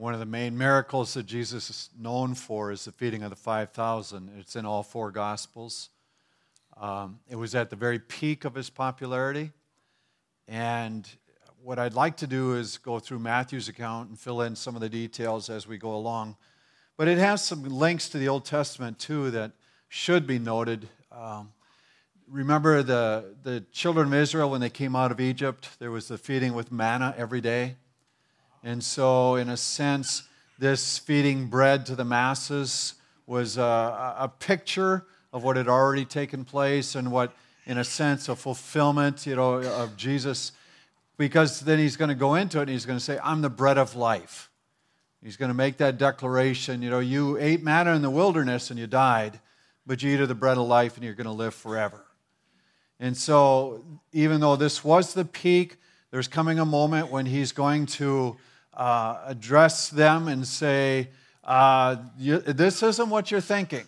One of the main miracles that Jesus is known for is the feeding of the 5,000. It's in all four Gospels. Um, it was at the very peak of his popularity. And what I'd like to do is go through Matthew's account and fill in some of the details as we go along. But it has some links to the Old Testament too that should be noted. Um, remember the, the children of Israel when they came out of Egypt, there was the feeding with manna every day. And so, in a sense, this feeding bread to the masses was a, a picture of what had already taken place and what, in a sense, a fulfillment, you know, of Jesus. Because then he's going to go into it and he's going to say, I'm the bread of life. He's going to make that declaration, you know, you ate manna in the wilderness and you died, but you eat of the bread of life and you're going to live forever. And so, even though this was the peak, there's coming a moment when he's going to uh, address them and say, uh, you, This isn't what you're thinking.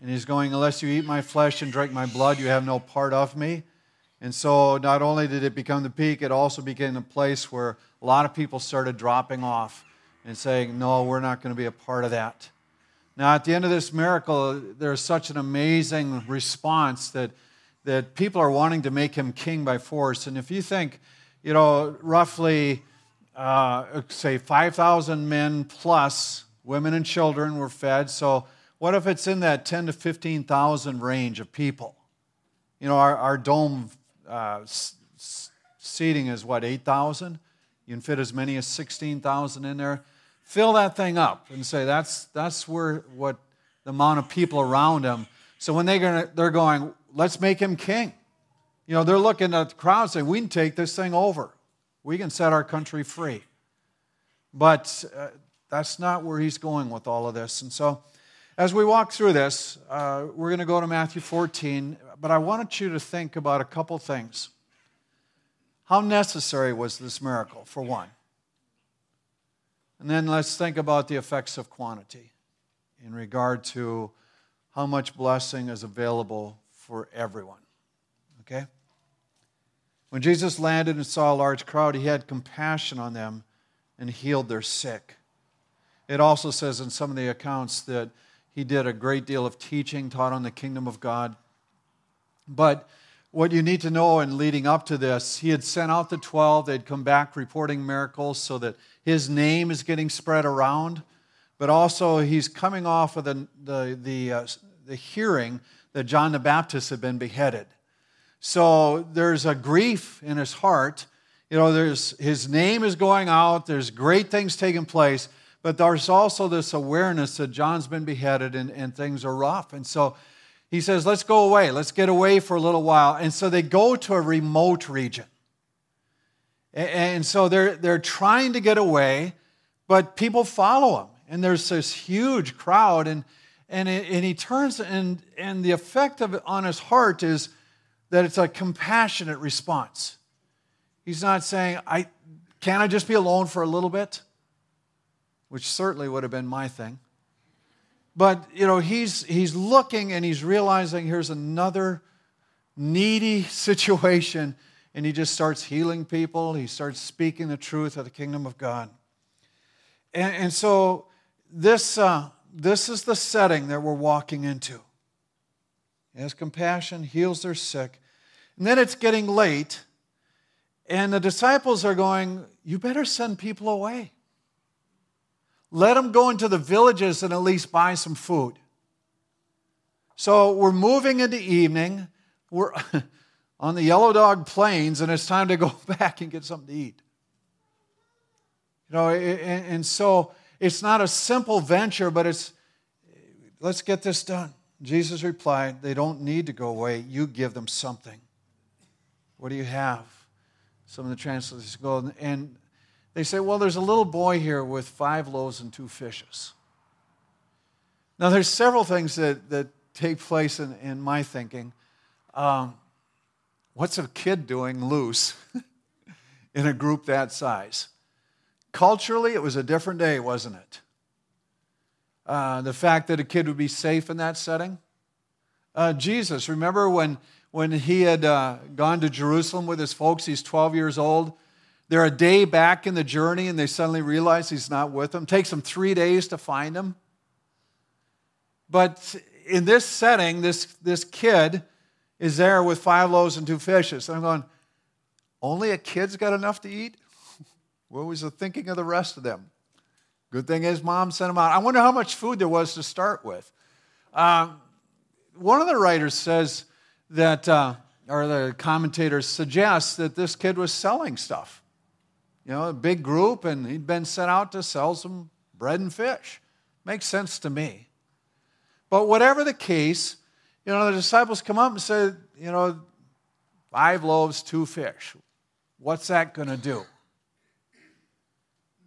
And he's going, Unless you eat my flesh and drink my blood, you have no part of me. And so, not only did it become the peak, it also became a place where a lot of people started dropping off and saying, No, we're not going to be a part of that. Now, at the end of this miracle, there's such an amazing response that that people are wanting to make him king by force. And if you think, you know, roughly, uh, say, 5,000 men plus women and children were fed. So, what if it's in that 10 to 15,000 range of people? You know, our, our dome uh, s- seating is what, 8,000? You can fit as many as 16,000 in there. Fill that thing up and say that's, that's where what the amount of people around him. So when they gonna, they're going, let's make him king. You know, they're looking at the crowd saying, we can take this thing over. We can set our country free. But uh, that's not where he's going with all of this. And so, as we walk through this, uh, we're going to go to Matthew 14, but I wanted you to think about a couple things. How necessary was this miracle, for one? And then let's think about the effects of quantity in regard to how much blessing is available for everyone. Okay? When Jesus landed and saw a large crowd, he had compassion on them and healed their sick. It also says in some of the accounts that he did a great deal of teaching, taught on the kingdom of God. But what you need to know in leading up to this, he had sent out the 12. They'd come back reporting miracles so that his name is getting spread around. But also, he's coming off of the, the, the, uh, the hearing that John the Baptist had been beheaded. So there's a grief in his heart. You know, there's, his name is going out, there's great things taking place, but there's also this awareness that John's been beheaded and, and things are rough. And so he says, Let's go away, let's get away for a little while. And so they go to a remote region. And so they're, they're trying to get away, but people follow them. And there's this huge crowd. And and, and he turns, and, and the effect of it on his heart is that it's a compassionate response. He's not saying, I, Can I just be alone for a little bit? Which certainly would have been my thing. But, you know, he's, he's looking and he's realizing here's another needy situation, and he just starts healing people. He starts speaking the truth of the kingdom of God. And, and so, this, uh, this is the setting that we're walking into. He has compassion, heals their sick. And then it's getting late, and the disciples are going, You better send people away. Let them go into the villages and at least buy some food. So we're moving into evening. We're on the Yellow Dog Plains, and it's time to go back and get something to eat. You know, and so it's not a simple venture, but it's let's get this done. Jesus replied, They don't need to go away. You give them something. What do you have? Some of the translators go, and they say, Well, there's a little boy here with five loaves and two fishes. Now, there's several things that, that take place in, in my thinking. Um, what's a kid doing loose in a group that size? Culturally, it was a different day, wasn't it? Uh, the fact that a kid would be safe in that setting. Uh, Jesus, remember when, when he had uh, gone to Jerusalem with his folks? He's 12 years old. they're a day back in the journey and they suddenly realize he's not with them. It takes them three days to find him. But in this setting, this, this kid is there with five loaves and two fishes. And I'm going, only a kid's got enough to eat? What was the thinking of the rest of them? Good thing his mom sent him out. I wonder how much food there was to start with. Um, one of the writers says that, uh, or the commentators suggest that this kid was selling stuff. You know, a big group, and he'd been sent out to sell some bread and fish. Makes sense to me. But whatever the case, you know, the disciples come up and say, you know, five loaves, two fish. What's that going to do?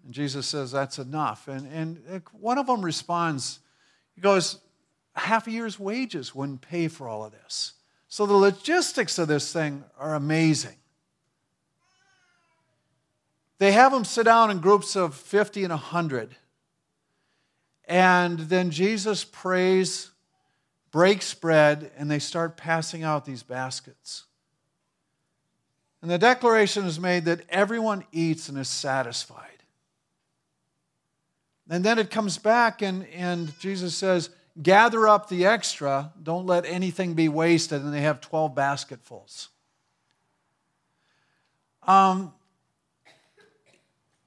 And Jesus says, That's enough. And, and one of them responds, He goes, Half a year's wages wouldn't pay for all of this. So the logistics of this thing are amazing. They have them sit down in groups of 50 and 100. And then Jesus prays, breaks bread, and they start passing out these baskets. And the declaration is made that everyone eats and is satisfied. And then it comes back, and, and Jesus says, Gather up the extra, don't let anything be wasted. And they have 12 basketfuls. Um,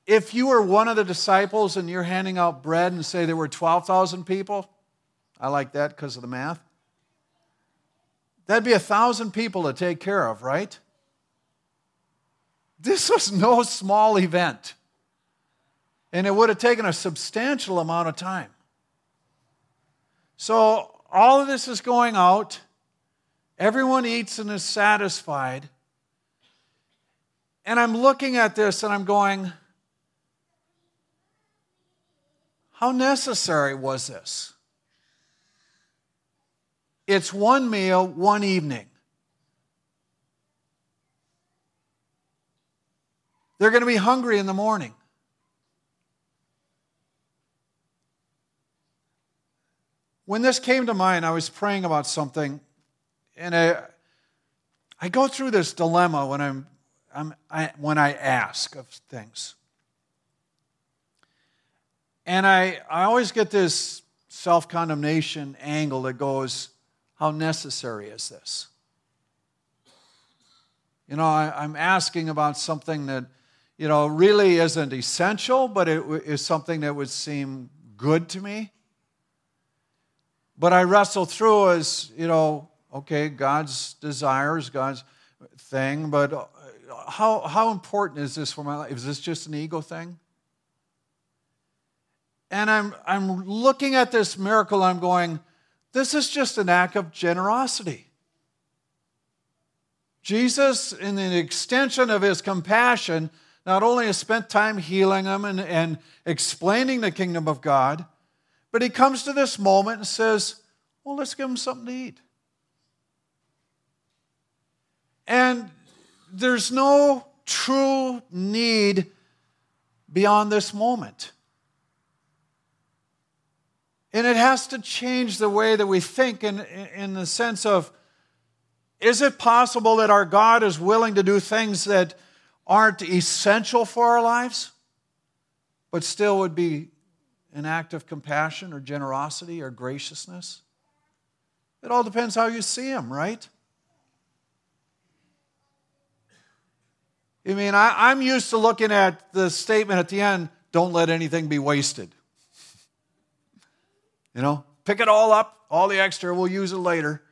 if you were one of the disciples and you're handing out bread and say there were 12,000 people, I like that because of the math. That'd be a thousand people to take care of, right? This was no small event. And it would have taken a substantial amount of time. So all of this is going out. Everyone eats and is satisfied. And I'm looking at this and I'm going, how necessary was this? It's one meal, one evening. They're going to be hungry in the morning. When this came to mind, I was praying about something, and I, I go through this dilemma when, I'm, I'm I, when I ask of things. And I, I always get this self condemnation angle that goes, How necessary is this? You know, I, am asking about something that, you know, really isn't essential, but it is something that would seem good to me. But I wrestle through as, you know, okay, God's desires, God's thing, but uh, how, how important is this for my life? Is this just an ego thing? And I'm, I'm looking at this miracle, I'm going, this is just an act of generosity. Jesus, in the extension of his compassion, not only has spent time healing them and, and explaining the kingdom of God, but he comes to this moment and says, Well, let's give him something to eat. And there's no true need beyond this moment. And it has to change the way that we think in, in the sense of is it possible that our God is willing to do things that aren't essential for our lives, but still would be an act of compassion or generosity or graciousness? It all depends how you see him, right? I mean, I, am used to looking at the statement at the end don't let anything be wasted. You know, pick it all up, all the extra, we'll use it later.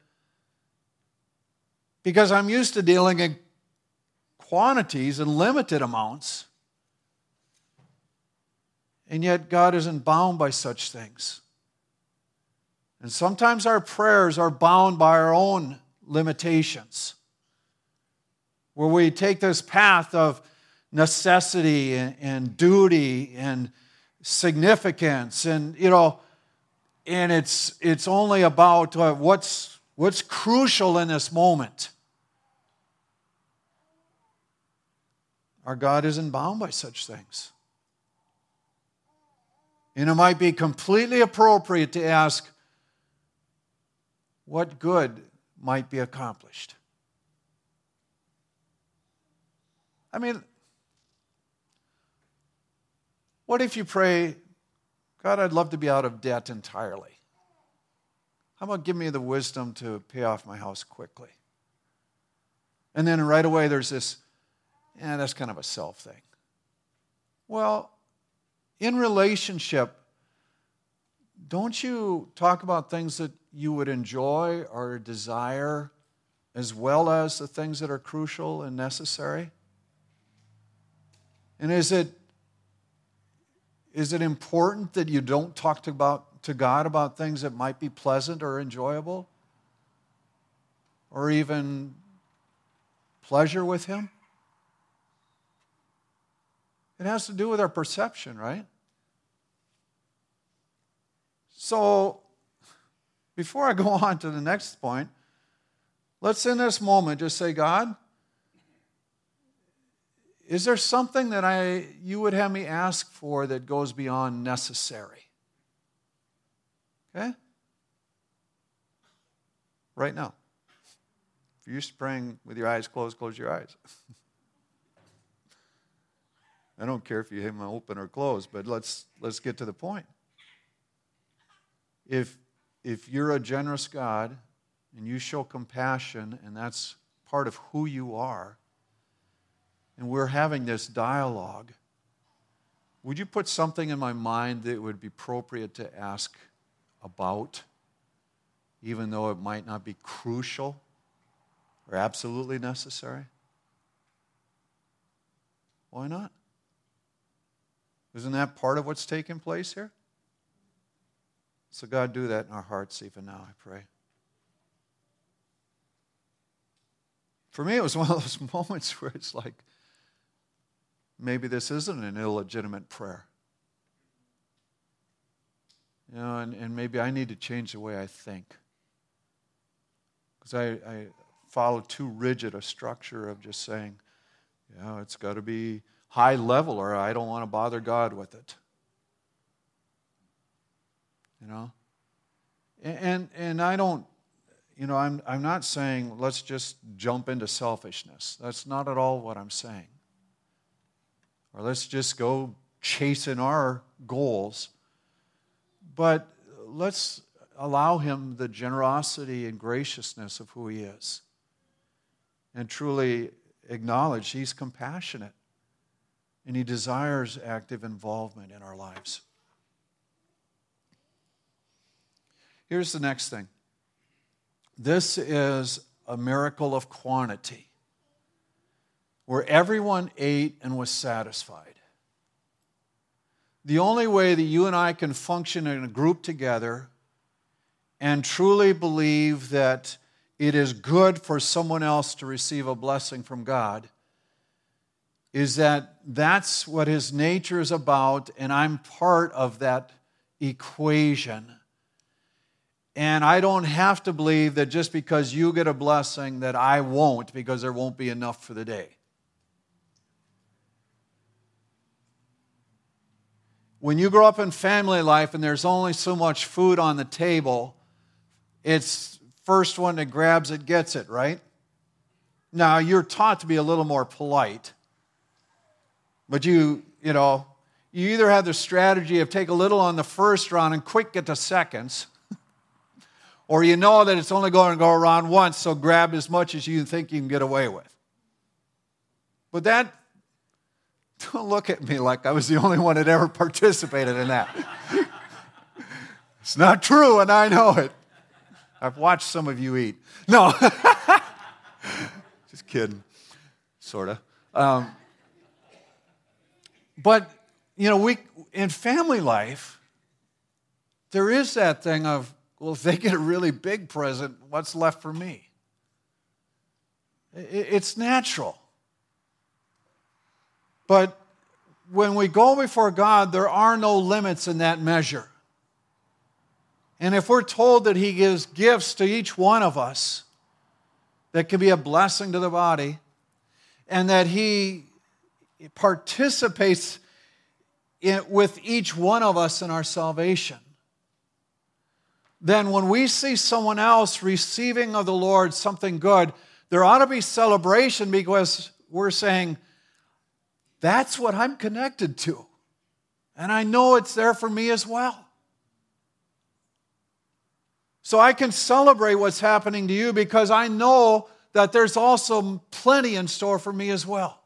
Because I'm used to dealing in quantities and limited amounts. And yet, God isn't bound by such things. And sometimes our prayers are bound by our own limitations, where we take this path of necessity and, and duty and significance. And, you know, and it's, it's only about uh, what's, what's crucial in this moment. Our God isn't bound by such things. And it might be completely appropriate to ask what good might be accomplished. I mean, What if you pray, God, I'd love to be out of debt entirely? How about give me the wisdom to pay off my house quickly? And then right away there's this, yeah, that's kind of a self thing. Well, in relationship, don't you talk about things that you would enjoy or desire as well as the things that are crucial and necessary? And is it, is it important that you don't talk to, about, to God about things that might be pleasant or enjoyable? Or even pleasure with Him? It has to do with our perception, right? So, before I go on to the next point, let's in this moment just say, God, is there something that I you would have me ask for that goes beyond necessary? Okay? Right now. If you're praying with your eyes closed, close your eyes. I don't care if you have them open or closed, but let's let's get to the point. If if you're a generous God and you show compassion and that's part of who you are, and we're having this dialogue, would you put something in my mind that would be appropriate to ask about, even though it might not be crucial or absolutely necessary? Why not? Isn't that part of what's taking place here? So, God, do that in our hearts even now, I pray. For me, it was one of those moments where it's like, maybe this isn't an illegitimate prayer. You know, and, and maybe I need to change the way I think. Because I, I follow too rigid a structure of just saying, you know, it's got to be high level or I don't want to bother God with it. You know? And, and I don't, you know, I'm, I'm not saying let's just jump into selfishness. That's not at all what I'm saying or let's just go chasing our goals. But let's allow him the generosity and graciousness of who he is and truly acknowledge he's compassionate and he desires active involvement in our lives. Here's the next thing this is a miracle of quantity where everyone ate and was satisfied. The only way that you and I can function in a group together and truly believe that it is good for someone else to receive a blessing from God is that that's what his nature is about, and I'm part of that equation. And I don't have to believe that just because you get a blessing that I won't because there won't be enough for the day. when you grow up in family life and there's only so much food on the table, it's first one that grabs it gets it, right? Now, you're taught to be a little more polite. But you, you know, you either have the strategy of take a little on the first round and quick get to seconds, or you know that it's only going to go around once, so grab as much as you think you can get away with. But that don't look at me like I was the only one that ever participated in that. it's not true, and I know it. I've watched some of you eat. No, just kidding, sort of. Um, but, you know, we, in family life, there is that thing of, well, if they get a really big present, what's left for me? It's natural. But when we go before God, there are no limits in that measure. And if we're told that He gives gifts to each one of us that can be a blessing to the body, and that He participates in, with each one of us in our salvation, then when we see someone else receiving of the Lord something good, there ought to be celebration because we're saying, that's what I'm connected to. And I know it's there for me as well. So I can celebrate what's happening to you because I know that there's also plenty in store for me as well.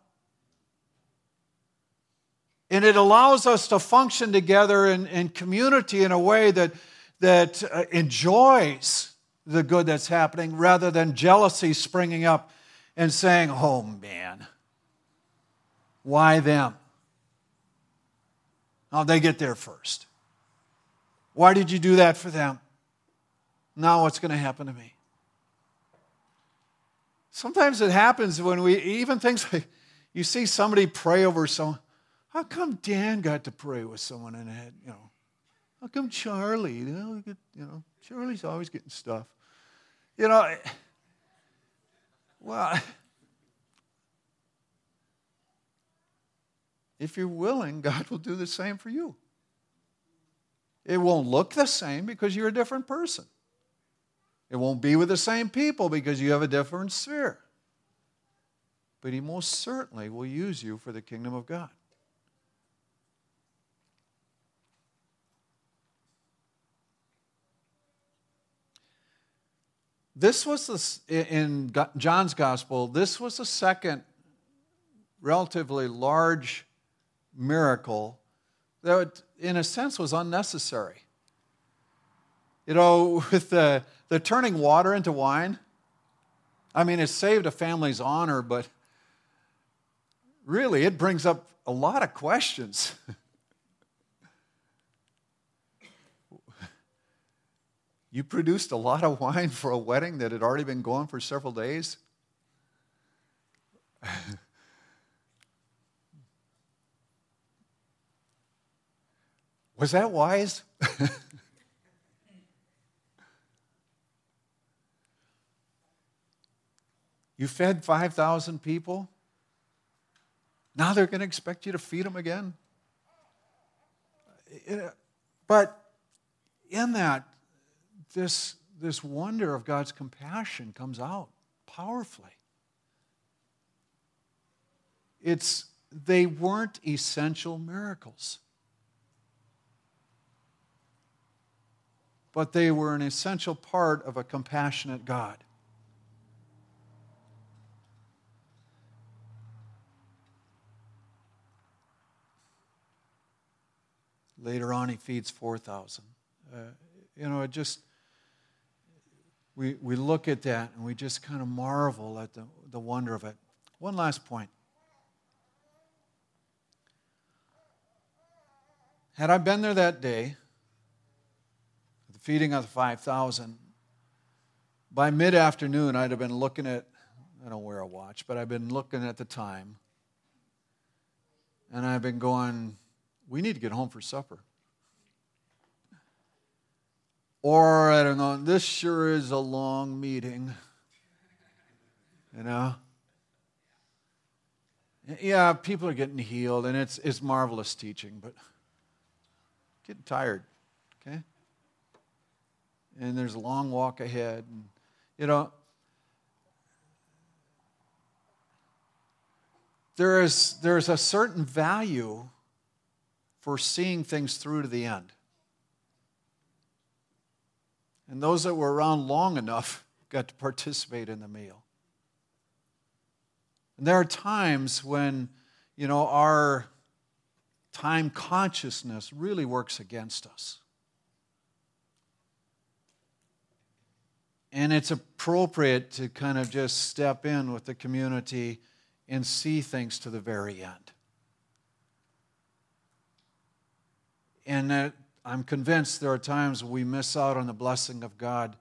And it allows us to function together in, in community in a way that, that uh, enjoys the good that's happening rather than jealousy springing up and saying, oh man, why them? Oh, they get there first. Why did you do that for them? Now what's going to happen to me? Sometimes it happens when we, even things like, you see somebody pray over someone. How come Dan got to pray with someone and had, you know, how come Charlie, you know, you know, Charlie's always getting stuff. You know, well, if you're willing, God will do the same for you. It won't look the same because you're a different person. It won't be with the same people because you have a different sphere. But He most certainly will use you for the kingdom of God. This was the, in John's gospel, this was the second relatively large miracle that, in a sense, was unnecessary. You know, with the, the turning water into wine, I mean, it saved a family's honor, but really it brings up a lot of questions. you produced a lot of wine for a wedding that had already been going for several days? Was that wise? you fed 5,000 people. Now they're going to expect you to feed them again. Uh, but in that, this, this wonder of God's compassion comes out powerfully. It's, they weren't essential miracles. but they were an essential part of a compassionate God. Later on, he feeds 4,000. Uh, you know, it just, we, we look at that and we just kind of marvel at the, the wonder of it. One last point. Had I been there that day, the feeding of the 5,000, by mid afternoon, I'd have been looking at, I don't wear a watch, but I've been looking at the time. And I've been going, we need to get home for supper. Or, I don't know, this sure is a long meeting. You know? Yeah, people are getting healed, and it's, it's marvelous teaching, but getting tired, okay? and there's a long walk ahead. And, you know, there is, there is a certain value for seeing things through to the end. And those that were around long enough got to participate in the meal. And there are times when, you know, our time consciousness really works against us. And it's appropriate to kind of just step in with the community and see things to the very end. And I'm convinced there are times we miss out on the blessing of God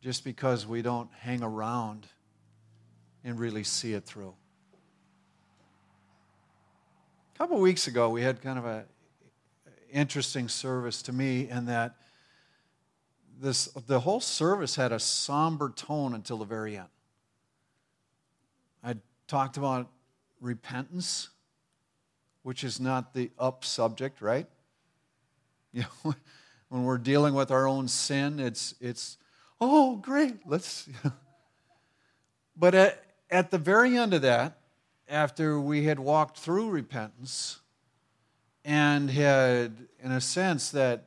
just because we don't hang around and really see it through. A couple weeks ago, we had kind of an interesting service to me in that this, the whole service had a somber tone until the very end. I talked about repentance, which is not the up subject, right? You know, when we're dealing with our own sin, it's, it's oh, great, let's. You know. But at, at the very end of that, after we had walked through repentance, and had, in a sense, that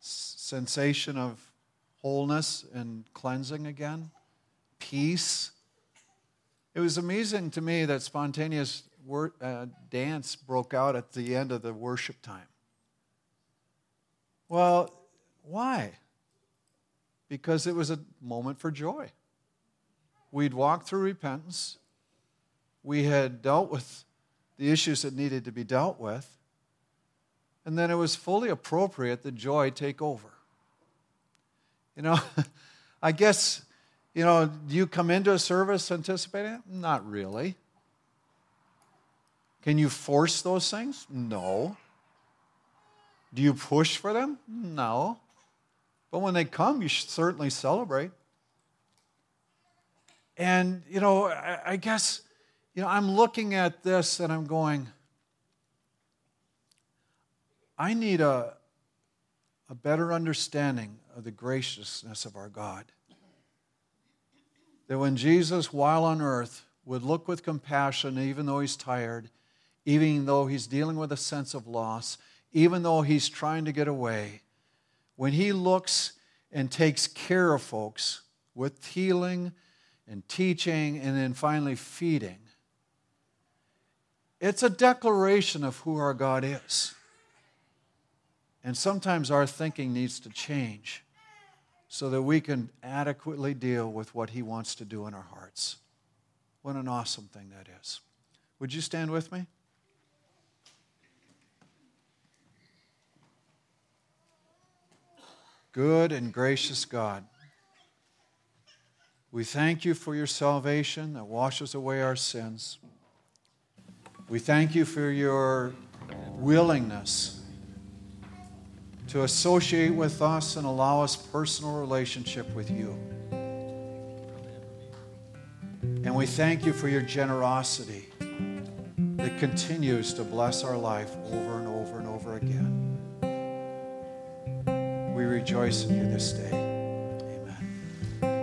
sensation of wholeness and cleansing again, peace. It was amazing to me that spontaneous wor- uh, dance broke out at the end of the worship time. Well, why? Because it was a moment for joy. We'd walked through repentance. We had dealt with the issues that needed to be dealt with. And then it was fully appropriate that joy take over. You know, I guess, you know, do you come into a service anticipating it? Not really. Can you force those things? No. Do you push for them? No. But when they come, you should certainly celebrate. And, you know, I, I guess, you know, I'm looking at this and I'm going, I need a, a better understanding of the graciousness of our God. That when Jesus, while on earth, would look with compassion, even though he's tired, even though he's dealing with a sense of loss, even though he's trying to get away, when he looks and takes care of folks with healing and teaching and then finally feeding, it's a declaration of who our God is. And sometimes our thinking needs to change so that we can adequately deal with what He wants to do in our hearts. What an awesome thing that is. Would you stand with me? Good and gracious God, we thank you for your salvation that washes away our sins. We thank you for your willingness to associate with us and allow us personal relationship with you. And we thank you for your generosity that continues to bless our life over and over and over again. We rejoice in you this day.